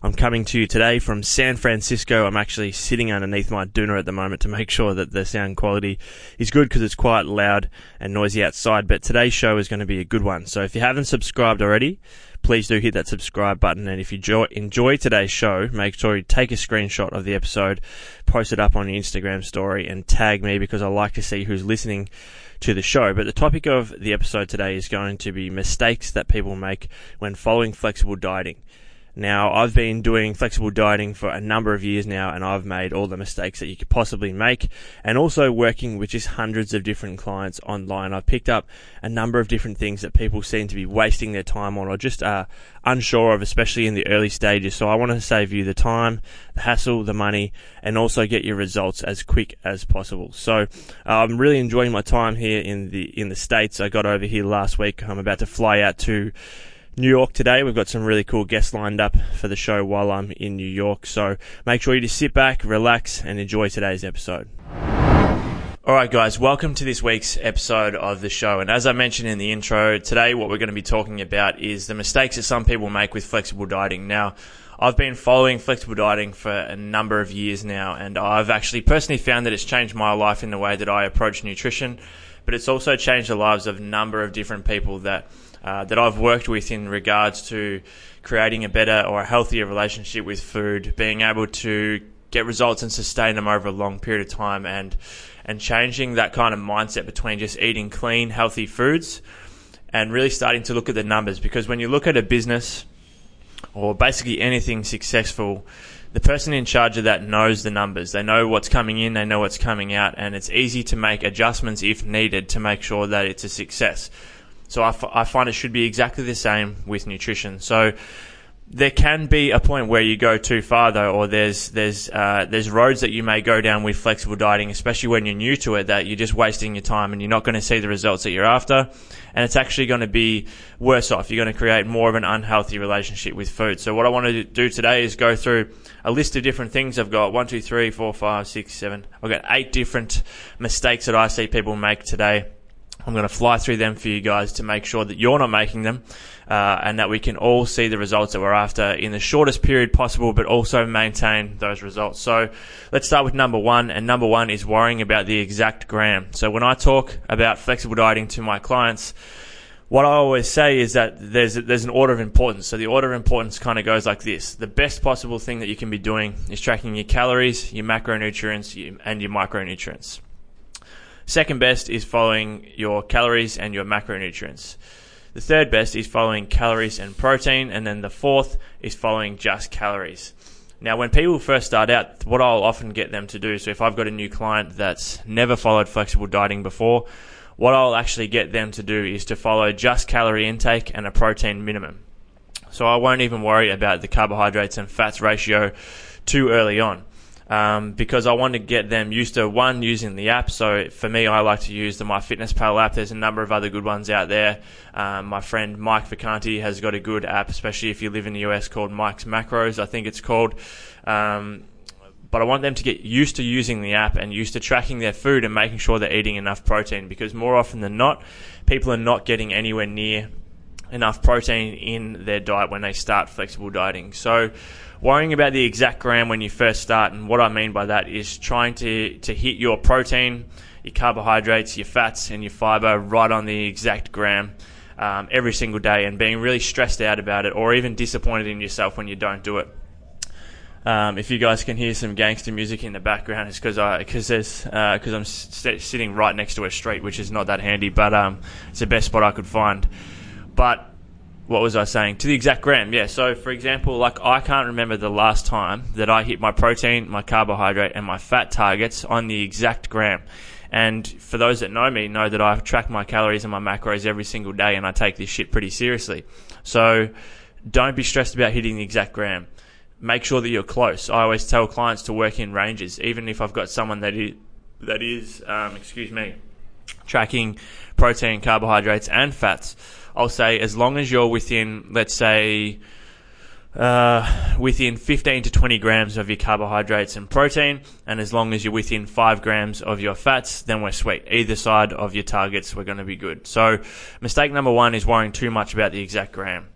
I'm coming to you today from San Francisco. I'm actually sitting underneath my doona at the moment to make sure that the sound quality is good because it's quite loud and noisy outside. But today's show is going to be a good one. So if you haven't subscribed already, please do hit that subscribe button. And if you enjoy, enjoy today's show, make sure you take a screenshot of the episode, post it up on your Instagram story, and tag me because I like to see who's listening to the show. But the topic of the episode today is going to be mistakes that people make when following flexible dieting. Now, I've been doing flexible dieting for a number of years now, and I've made all the mistakes that you could possibly make, and also working with just hundreds of different clients online. I've picked up a number of different things that people seem to be wasting their time on or just are unsure of, especially in the early stages. So I want to save you the time, the hassle, the money, and also get your results as quick as possible. So uh, I'm really enjoying my time here in the in the states. I got over here last week. I'm about to fly out to New York today. We've got some really cool guests lined up for the show while I'm in New York. So make sure you just sit back, relax, and enjoy today's episode. All right, guys, welcome to this week's episode of the show. And as I mentioned in the intro, today what we're going to be talking about is the mistakes that some people make with flexible dieting. Now, I've been following flexible dieting for a number of years now, and I've actually personally found that it's changed my life in the way that I approach nutrition, but it's also changed the lives of a number of different people that uh, that I've worked with in regards to creating a better or a healthier relationship with food, being able to get results and sustain them over a long period of time, and and changing that kind of mindset between just eating clean, healthy foods and really starting to look at the numbers. Because when you look at a business or basically anything successful, the person in charge of that knows the numbers. They know what's coming in, they know what's coming out, and it's easy to make adjustments if needed to make sure that it's a success. So I, f- I find it should be exactly the same with nutrition. So there can be a point where you go too far though, or there's there's uh, there's roads that you may go down with flexible dieting, especially when you're new to it, that you're just wasting your time and you're not going to see the results that you're after, and it's actually going to be worse off. You're going to create more of an unhealthy relationship with food. So what I want to do today is go through a list of different things. I've got one, two, three, four, five, six, seven. I've got eight different mistakes that I see people make today I'm going to fly through them for you guys to make sure that you're not making them uh, and that we can all see the results that we're after in the shortest period possible, but also maintain those results. So let's start with number one. And number one is worrying about the exact gram. So when I talk about flexible dieting to my clients, what I always say is that there's there's an order of importance. So the order of importance kind of goes like this: the best possible thing that you can be doing is tracking your calories, your macronutrients, and your micronutrients. Second best is following your calories and your macronutrients. The third best is following calories and protein, and then the fourth is following just calories. Now, when people first start out, what I'll often get them to do, so if I've got a new client that's never followed flexible dieting before, what I'll actually get them to do is to follow just calorie intake and a protein minimum. So I won't even worry about the carbohydrates and fats ratio too early on um, because I want to get them used to one using the app. So for me, I like to use the MyFitnessPal app. There's a number of other good ones out there. Um, my friend Mike Vacanti has got a good app, especially if you live in the US, called Mike's Macros. I think it's called. Um, but I want them to get used to using the app and used to tracking their food and making sure they're eating enough protein because more often than not, people are not getting anywhere near enough protein in their diet when they start flexible dieting. So worrying about the exact gram when you first start. And what I mean by that is trying to, to hit your protein, your carbohydrates, your fats, and your fiber right on the exact gram. Um, every single day and being really stressed out about it or even disappointed in yourself when you don't do it. Um, if you guys can hear some gangster music in the background, it's because I because there's because uh, I'm st- sitting right next to a street, which is not that handy, but um, it's the best spot I could find. But what was I saying? To the exact gram, yeah. So, for example, like I can't remember the last time that I hit my protein, my carbohydrate, and my fat targets on the exact gram. And for those that know me, know that I track my calories and my macros every single day, and I take this shit pretty seriously. So, don't be stressed about hitting the exact gram. Make sure that you're close. I always tell clients to work in ranges, even if I've got someone that is that is, um, excuse me, tracking protein, carbohydrates, and fats, I'll say as long as you're within, let's say, uh, within 15 to 20 grams of your carbohydrates and protein, and as long as you're within 5 grams of your fats, then we're sweet. Either side of your targets, we're going to be good. So, mistake number one is worrying too much about the exact gram.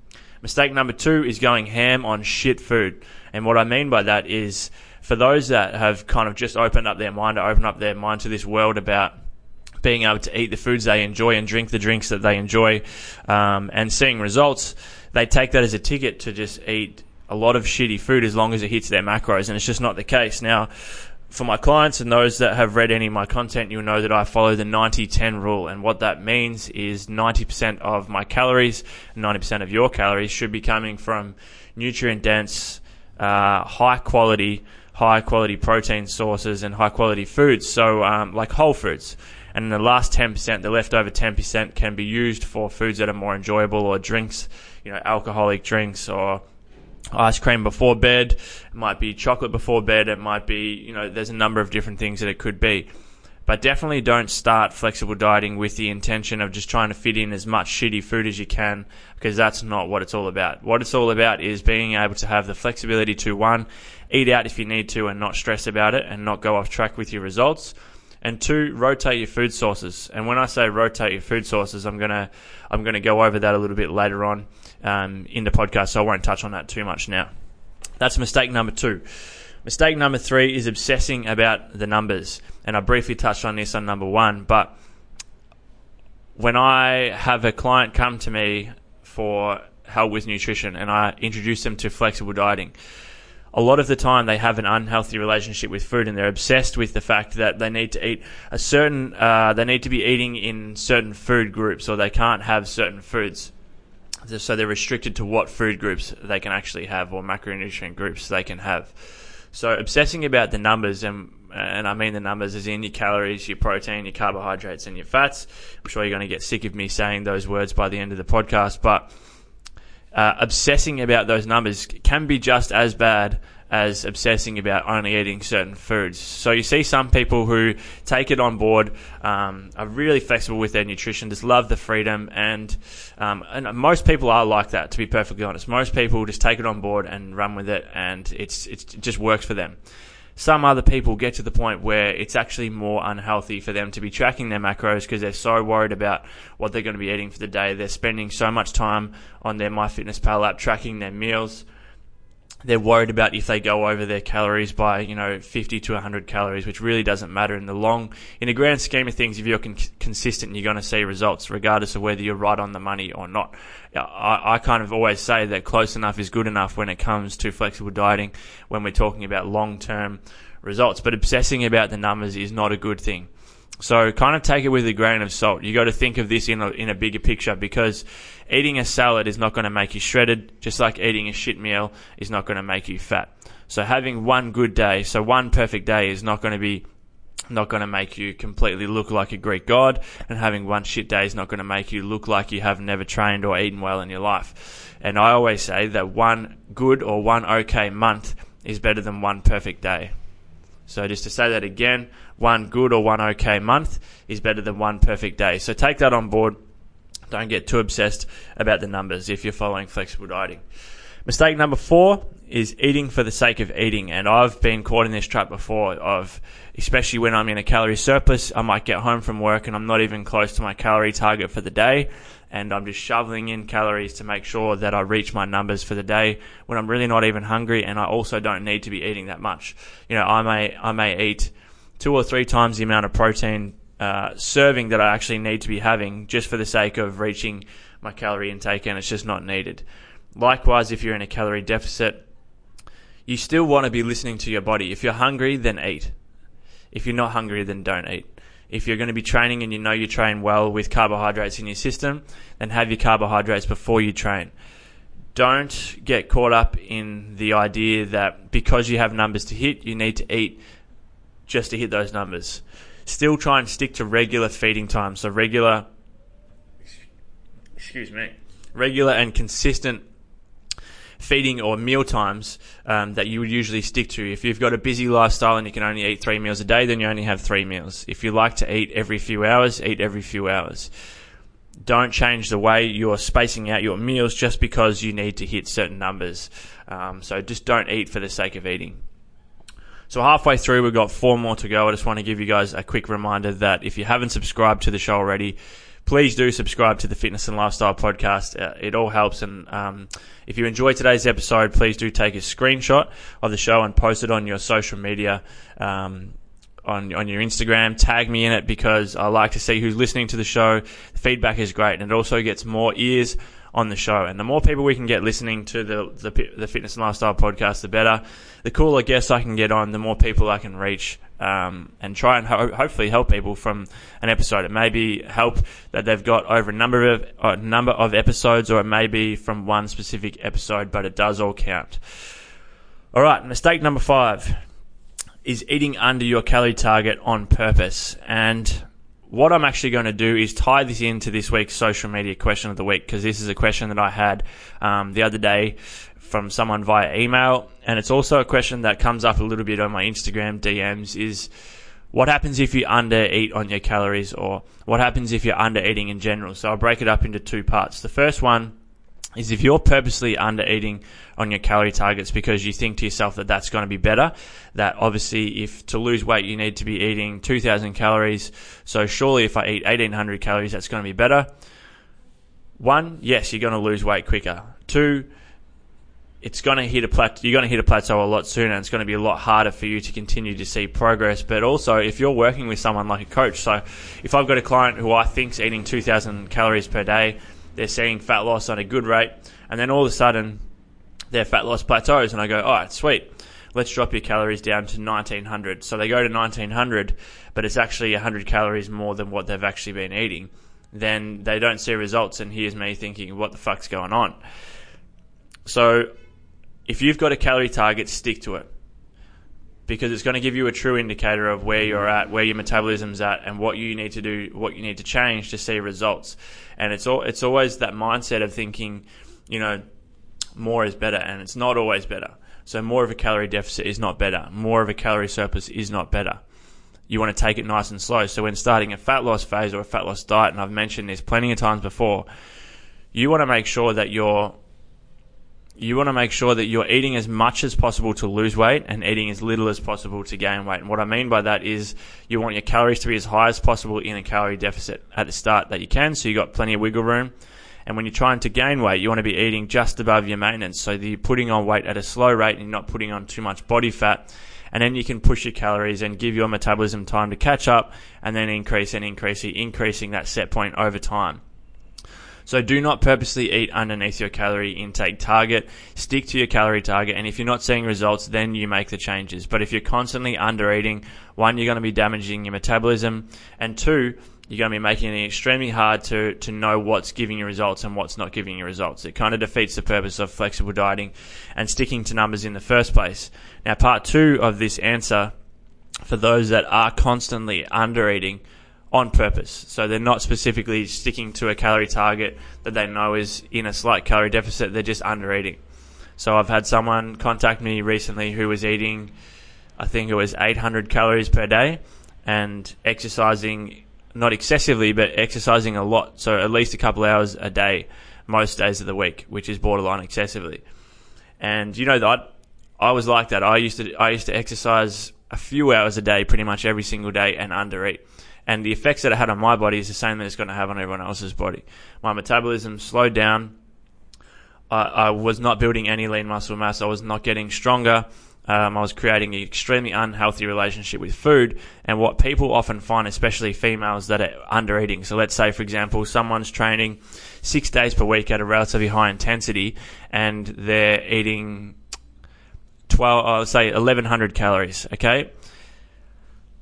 Mistake number two is going ham on shit food. And what I mean by that is for those that have kind of just opened up their mind to open up their mind to this world about being able to eat the foods they enjoy and drink the drinks that they enjoy um, and seeing results, they take that as a ticket to just eat a lot of shitty food as long as it hits their macros, and it's just not the case. Now, for my clients and those that have read any of my content, you'll know that I follow the 90-10 rule. And what that means is 90% of my calories, 90% of your calories should be coming from nutrient dense, uh, high quality, high quality protein sources and high quality foods. So, um, like whole foods. And the last 10%, the leftover 10% can be used for foods that are more enjoyable or drinks, you know, alcoholic drinks or ice cream before bed. It might be chocolate before bed. It might be, you know, there's a number of different things that it could be. But definitely don't start flexible dieting with the intention of just trying to fit in as much shitty food as you can because that's not what it's all about. What it's all about is being able to have the flexibility to one, eat out if you need to and not stress about it and not go off track with your results and two, rotate your food sources. And when I say rotate your food sources, I'm gonna I'm gonna go over that a little bit later on um, in the podcast, so I won't touch on that too much now. That's mistake number two. Mistake number three is obsessing about the numbers, and I briefly touched on this on number one. But when I have a client come to me for help with nutrition, and I introduce them to flexible dieting a lot of the time they have an unhealthy relationship with food and they're obsessed with the fact that they need to eat a certain, uh, they need to be eating in certain food groups or they can't have certain foods. So they're restricted to what food groups they can actually have or macronutrient groups they can have. So obsessing about the numbers and and I mean the numbers as in your calories, your protein, your carbohydrates, and your fats. I'm sure you're going to get sick of me saying those words by the end of the podcast, but uh, obsessing about those numbers can be just as bad as obsessing about only eating certain foods. So you see some people who take it on board, um, are really flexible with their nutrition, just love the freedom, and um, and most people are like that. To be perfectly honest, most people just take it on board and run with it, and it's, it's it just works for them some other people get to the point where it's actually more unhealthy for them to be tracking their macros because they're so worried about what they're going to be eating for the day. They're spending so much time on their MyFitnessPal app tracking their meals they're worried about if they go over their calories by you know 50 to 100 calories, which really doesn't matter in the long, in the grand scheme of things. If you're con- consistent, you're going to see results, regardless of whether you're right on the money or not. I, I kind of always say that close enough is good enough when it comes to flexible dieting, when we're talking about long-term results. But obsessing about the numbers is not a good thing. So kind of take it with a grain of salt. You got to think of this in a, in a bigger picture because eating a salad is not going to make you shredded, just like eating a shit meal is not going to make you fat. So having one good day, so one perfect day is not going to be not going to make you completely look like a Greek god, and having one shit day is not going to make you look like you have never trained or eaten well in your life. And I always say that one good or one okay month is better than one perfect day. So just to say that again, one good or one okay month is better than one perfect day. So take that on board. Don't get too obsessed about the numbers if you're following flexible dieting. Mistake number four is eating for the sake of eating. And I've been caught in this trap before of, especially when I'm in a calorie surplus, I might get home from work and I'm not even close to my calorie target for the day. And I'm just shoveling in calories to make sure that I reach my numbers for the day when I'm really not even hungry. And I also don't need to be eating that much. You know, I may, I may eat two or three times the amount of protein uh, serving that I actually need to be having just for the sake of reaching my calorie intake, and it's just not needed. Likewise, if you're in a calorie deficit, you still want to be listening to your body. If you're hungry, then eat. If you're not hungry, then don't eat. If you're going to be training and you know you train well with carbohydrates in your system, then have your carbohydrates before you train. Don't get caught up in the idea that because you have numbers to hit, you need to eat just to hit those numbers. Still try and stick to regular feeding times. So regular, excuse me, regular and consistent feeding or meal times um, that you would usually stick to. If you've got a busy lifestyle and you can only eat three meals a day, then you only have three meals. If you like to eat every few hours, eat every few hours. Don't change the way you're spacing out your meals just because you need to hit certain numbers. Um, so just don't eat for the sake of eating. So halfway through, we've got four more to go. I just want to give you guys a quick reminder that if you haven't subscribed to the show already, please do subscribe to the Fitness and Lifestyle Podcast. Uh, it all helps. And um, if you enjoy today's episode, please do take a screenshot of the show and post it on your social media. Um, on on your Instagram, tag me in it because I like to see who's listening to the show. The feedback is great, and it also gets more ears on the show. And the more people we can get listening to the, the, the fitness and lifestyle podcast, the better. The cooler guests I can get on, the more people I can reach. Um, and try and ho- hopefully help people from an episode. It may be help that they've got over a number of a number of episodes, or it may be from one specific episode, but it does all count. All right, mistake number five is eating under your calorie target on purpose. And what I'm actually going to do is tie this into this week's social media question of the week because this is a question that I had um, the other day from someone via email, and it's also a question that comes up a little bit on my Instagram DMs. Is what happens if you under eat on your calories, or what happens if you're under eating in general? So I'll break it up into two parts. The first one is if you're purposely under eating on your calorie targets because you think to yourself that that's going to be better, that obviously if to lose weight you need to be eating 2000 calories, so surely if I eat 1800 calories that's going to be better. One, yes, you're going to lose weight quicker. Two, it's going to hit a plateau. You're going to hit a plateau a lot sooner. And it's going to be a lot harder for you to continue to see progress. But also, if you're working with someone like a coach, so if I've got a client who I think's eating 2,000 calories per day, they're seeing fat loss on a good rate, and then all of a sudden their fat loss plateaus, and I go, all right, sweet. Let's drop your calories down to 1900. So they go to 1900, but it's actually 100 calories more than what they've actually been eating. Then they don't see results, and here's me thinking, what the fuck's going on? So if you've got a calorie target, stick to it because it's going to give you a true indicator of where you're at, where your metabolism's at, and what you need to do, what you need to change to see results. And it's all, it's always that mindset of thinking, you know, more is better, and it's not always better. So more of a calorie deficit is not better. More of a calorie surplus is not better. You want to take it nice and slow. So when starting a fat loss phase or a fat loss diet, and I've mentioned this plenty of times before, you want to make sure that you're you want to make sure that you're eating as much as possible to lose weight and eating as little as possible to gain weight. And what I mean by that is you want your calories to be as high as possible in a calorie deficit at the start that you can, so you've got plenty of wiggle room. And when you're trying to gain weight, you want to be eating just above your maintenance, so that you're putting on weight at a slow rate and you're not putting on too much body fat. And then you can push your calories and give your metabolism time to catch up and then increase and increase, increasing that set point over time. So do not purposely eat underneath your calorie intake target. Stick to your calorie target. And if you're not seeing results, then you make the changes. But if you're constantly under eating, one, you're going to be damaging your metabolism. And two, you're going to be making it extremely hard to, to know what's giving you results and what's not giving you results. It kind of defeats the purpose of flexible dieting and sticking to numbers in the first place. Now, part two of this answer for those that are constantly under eating on purpose. So they're not specifically sticking to a calorie target that they know is in a slight calorie deficit. They're just under eating. So I've had someone contact me recently who was eating, I think it was 800 calories per day and exercising, not excessively, but exercising a lot. So at least a couple hours a day, most days of the week, which is borderline excessively. And you know that I was like that. I used to, I used to exercise a few hours a day pretty much every single day and under eat and the effects that it had on my body is the same that it's going to have on everyone else's body. My metabolism slowed down. I, I was not building any lean muscle mass. I was not getting stronger. Um, I was creating an extremely unhealthy relationship with food. And what people often find, especially females that are under eating. So let's say, for example, someone's training six days per week at a relatively high intensity and they're eating 12, uh, say 1100 calories. Okay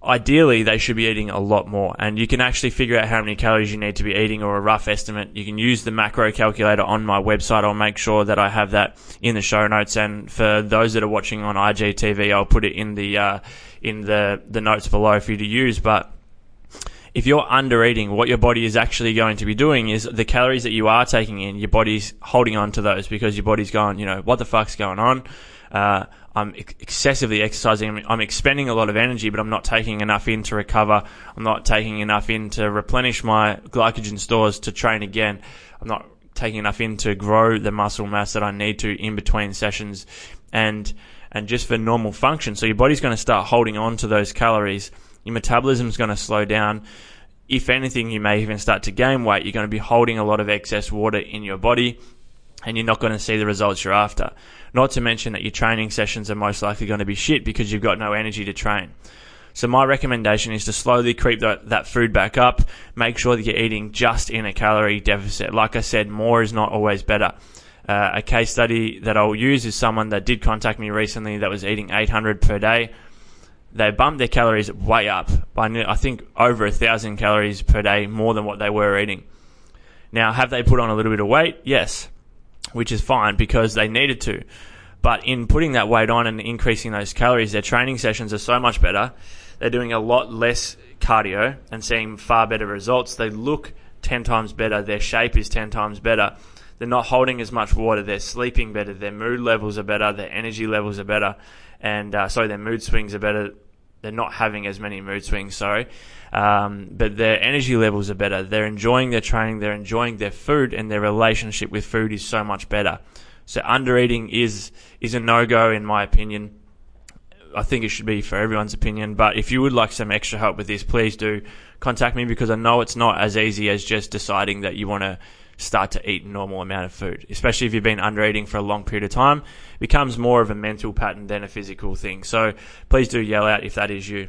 ideally they should be eating a lot more. And you can actually figure out how many calories you need to be eating or a rough estimate. You can use the macro calculator on my website. I'll make sure that i have that in the show notes. And for those that are watching on igtv i'll put it in the uh, in the the notes below for you to use. But if you're under eating, what your body is actually going to be doing is the calories that you are taking in, your body's holding on to those because your body's going, you know, what the fuck's going on? Uh, I'm excessively exercising. I'm expending a lot of energy, but I'm not taking enough in to recover. I'm not taking enough in to replenish my glycogen stores to train again. I'm not taking enough in to grow the muscle mass that I need to in between sessions and, and just for normal function. So your body's going to start holding on to those calories. Your metabolism is going to slow down. If anything, you may even start to gain weight. You're going to be holding a lot of excess water in your body and you're not going to see the results you're after. Not to mention that your training sessions are most likely going to be shit because you've got no energy to train. So my recommendation is to slowly creep that, that food back up. Make sure that you're eating just in a calorie deficit. Like I said, more is not always better. Uh, a case study that I'll use is someone that did contact me recently that was eating 800 per day. They bumped their calories way up by, I think, over a thousand calories per day more than what they were eating. Now, have they put on a little bit of weight? Yes which is fine because they needed to. But in putting that weight on and increasing those calories, their training sessions are so much better. They're doing a lot less cardio and seeing far better results. They look 10 times better. Their shape is 10 times better. They're not holding as much water. They're sleeping better. Their mood levels are better. Their energy levels are better. And uh, sorry, their mood swings are better. They're not having as many mood swings, sorry. Um, but their energy levels are better. They're enjoying their training, they're enjoying their food, and their relationship with food is so much better. So under eating is is a no go in my opinion. I think it should be for everyone's opinion. But if you would like some extra help with this, please do contact me because I know it's not as easy as just deciding that you want to start to eat a normal amount of food, especially if you've been under eating for a long period of time. It becomes more of a mental pattern than a physical thing. So please do yell out if that is you.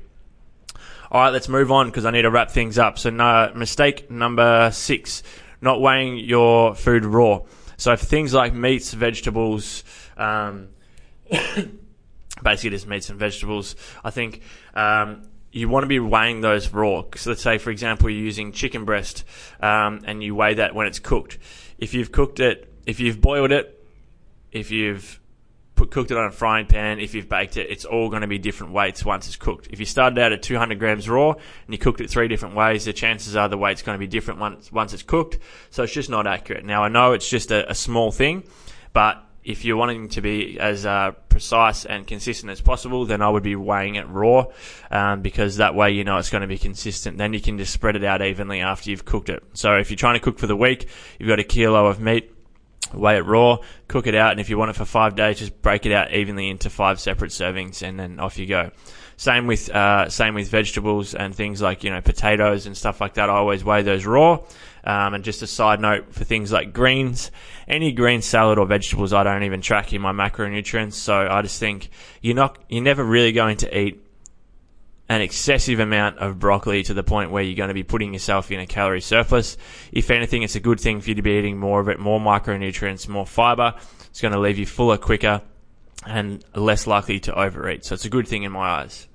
All right, let's move on because I need to wrap things up. So, no, mistake number six: not weighing your food raw. So, for things like meats, vegetables, um, basically just meats and vegetables, I think um, you want to be weighing those raw. So, let's say, for example, you're using chicken breast um, and you weigh that when it's cooked. If you've cooked it, if you've boiled it, if you've put, cooked it on a frying pan, if you've baked it, it's all going to be different weights once it's cooked. If you started out at 200 grams raw and you cooked it three different ways, the chances are the weight's going to be different once, once it's cooked. So it's just not accurate. Now I know it's just a, a small thing, but if you're wanting to be as uh, precise and consistent as possible, then I would be weighing it raw, um, because that way you know it's going to be consistent. Then you can just spread it out evenly after you've cooked it. So if you're trying to cook for the week, you've got a kilo of meat weigh it raw, cook it out, and if you want it for five days, just break it out evenly into five separate servings, and then off you go. Same with uh, same with vegetables and things like you know potatoes and stuff like that. I always weigh those raw. Um, and just a side note for things like greens, any green salad or vegetables, I don't even track in my macronutrients. So I just think you're not you're never really going to eat an excessive amount of broccoli to the point where you're going to be putting yourself in a calorie surplus. If anything, it's a good thing for you to be eating more of it, more micronutrients, more fiber. It's going to leave you fuller quicker and less likely to overeat. So it's a good thing in my eyes.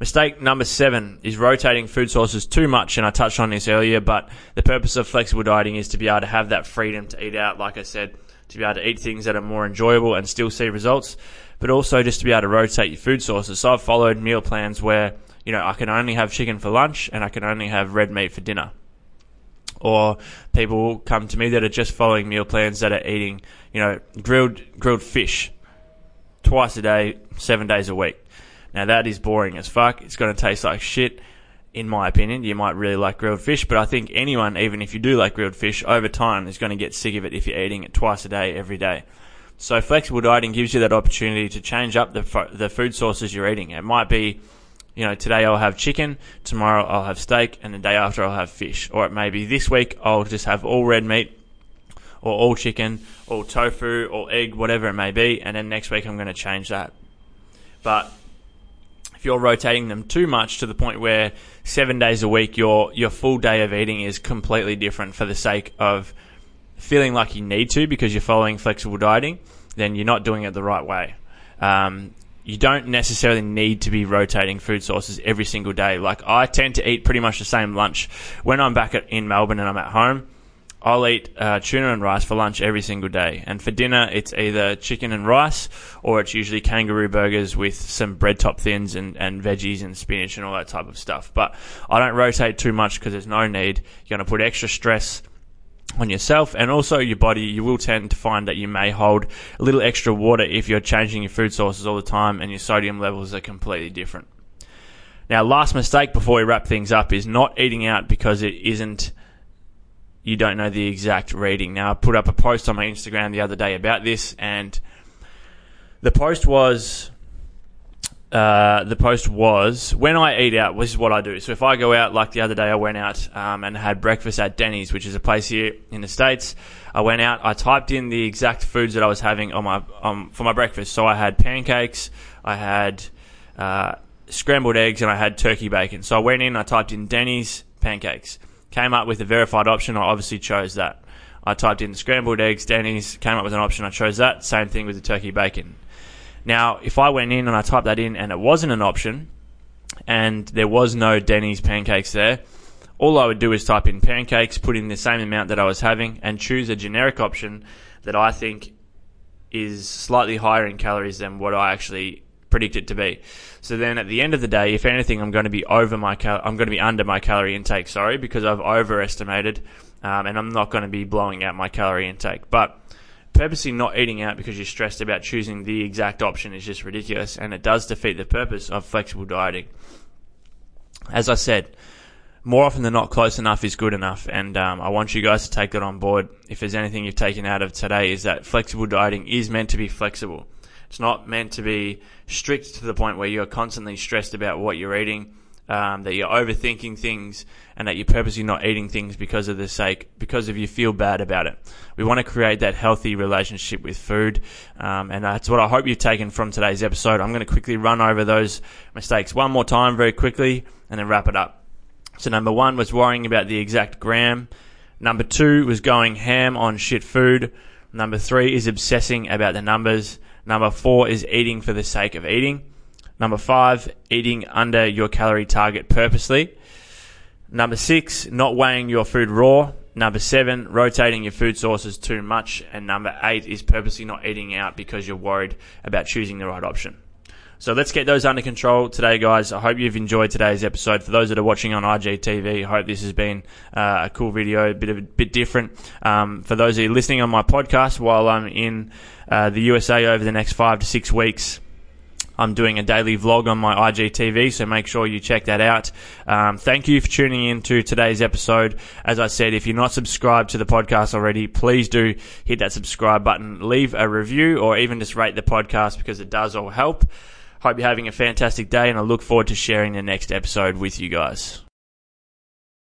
Mistake number seven is rotating food sources too much, and I touched on this earlier, but the purpose of flexible dieting is to be able to have that freedom to eat out, like I said, to be able to eat things that are more enjoyable and still see results, but also just to be able to rotate your food sources. So I've followed meal plans where you know, I can only have chicken for lunch and I can only have red meat for dinner. Or people will come to me that are just following meal plans that are eating, you know, grilled grilled fish twice a day, seven days a week. Now that is boring as fuck. It's going to taste like shit, in my opinion. You might really like grilled fish, but I think anyone, even if you do like grilled fish, over time is going to get sick of it if you're eating it twice a day, every day. So flexible dieting gives you that opportunity to change up the the food sources you're eating. It might be you know, today I'll have chicken, tomorrow I'll have steak, and the day after I'll have fish. Or it may be this week I'll just have all red meat, or all chicken, or tofu, or egg, whatever it may be, and then next week I'm going to change that. But if you're rotating them too much to the point where seven days a week your your full day of eating is completely different for the sake of feeling like you need to because you're following flexible dieting, then you're not doing it the right way. Um, you don't necessarily need to be rotating food sources every single day. Like I tend to eat pretty much the same lunch when I'm back at, in Melbourne and I'm at home. I'll eat uh, tuna and rice for lunch every single day, and for dinner it's either chicken and rice, or it's usually kangaroo burgers with some bread top thins and, and veggies and spinach and all that type of stuff. But I don't rotate too much because there's no need. You're going to put extra stress on yourself and also your body, you will tend to find that you may hold a little extra water if you're changing your food sources all the time and your sodium levels are completely different. Now, last mistake before we wrap things up is not eating out because it isn't, you don't know the exact reading. Now, I put up a post on my Instagram the other day about this and the post was uh, the post was when I eat out, which is what I do. So if I go out, like the other day, I went out um, and had breakfast at Denny's, which is a place here in the states. I went out, I typed in the exact foods that I was having on my um, for my breakfast. So I had pancakes, I had uh, scrambled eggs, and I had turkey bacon. So I went in, I typed in Denny's pancakes, came up with a verified option. I obviously chose that. I typed in scrambled eggs, Denny's, came up with an option. I chose that. Same thing with the turkey bacon. Now, if I went in and I typed that in and it wasn't an option, and there was no Denny's pancakes there, all I would do is type in pancakes, put in the same amount that I was having, and choose a generic option that I think is slightly higher in calories than what I actually predict it to be. So then at the end of the day, if anything, I'm going to be over my cal- I'm going to be under my calorie intake. Sorry, because I've overestimated, um, and I'm not going to be blowing out my calorie intake. But purposely not eating out because you're stressed about choosing the exact option is just ridiculous and it does defeat the purpose of flexible dieting. As I said, more often than not, close enough is good enough, and um, I want you guys to take that on board. If there's anything you've taken out of today, is that flexible dieting is meant to be flexible. It's not meant to be strict to the point where you're constantly stressed about what you're eating um, that you're overthinking things and that you're purposely not eating things because of the sake, because of you feel bad about it. We want to create that healthy relationship with food, um, and that's what I hope you've taken from today's episode. I'm going to quickly run over those mistakes one more time very quickly and then wrap it up. So number one was worrying about the exact gram. Number two was going ham on shit food. Number three is obsessing about the numbers. Number four is eating for the sake of eating. Number five, eating under your calorie target purposely. Number six, not weighing your food raw. Number seven, rotating your food sources too much. And number eight is purposely not eating out because you're worried about choosing the right option. So let's get those under control today, guys. I hope you've enjoyed today's episode. For those that are watching on IGTV, I hope this has been uh, a cool video, a bit of a bit different. Um, for those of you listening on my podcast while I'm in uh, the USA over the next five to six weeks, I'm doing a daily vlog on my IGTV, so make sure you check that out. Um, thank you for tuning in to today's episode. As I said, if you're not subscribed to the podcast already, please do hit that subscribe button, leave a review, or even just rate the podcast because it does all help. Hope you're having a fantastic day, and I look forward to sharing the next episode with you guys.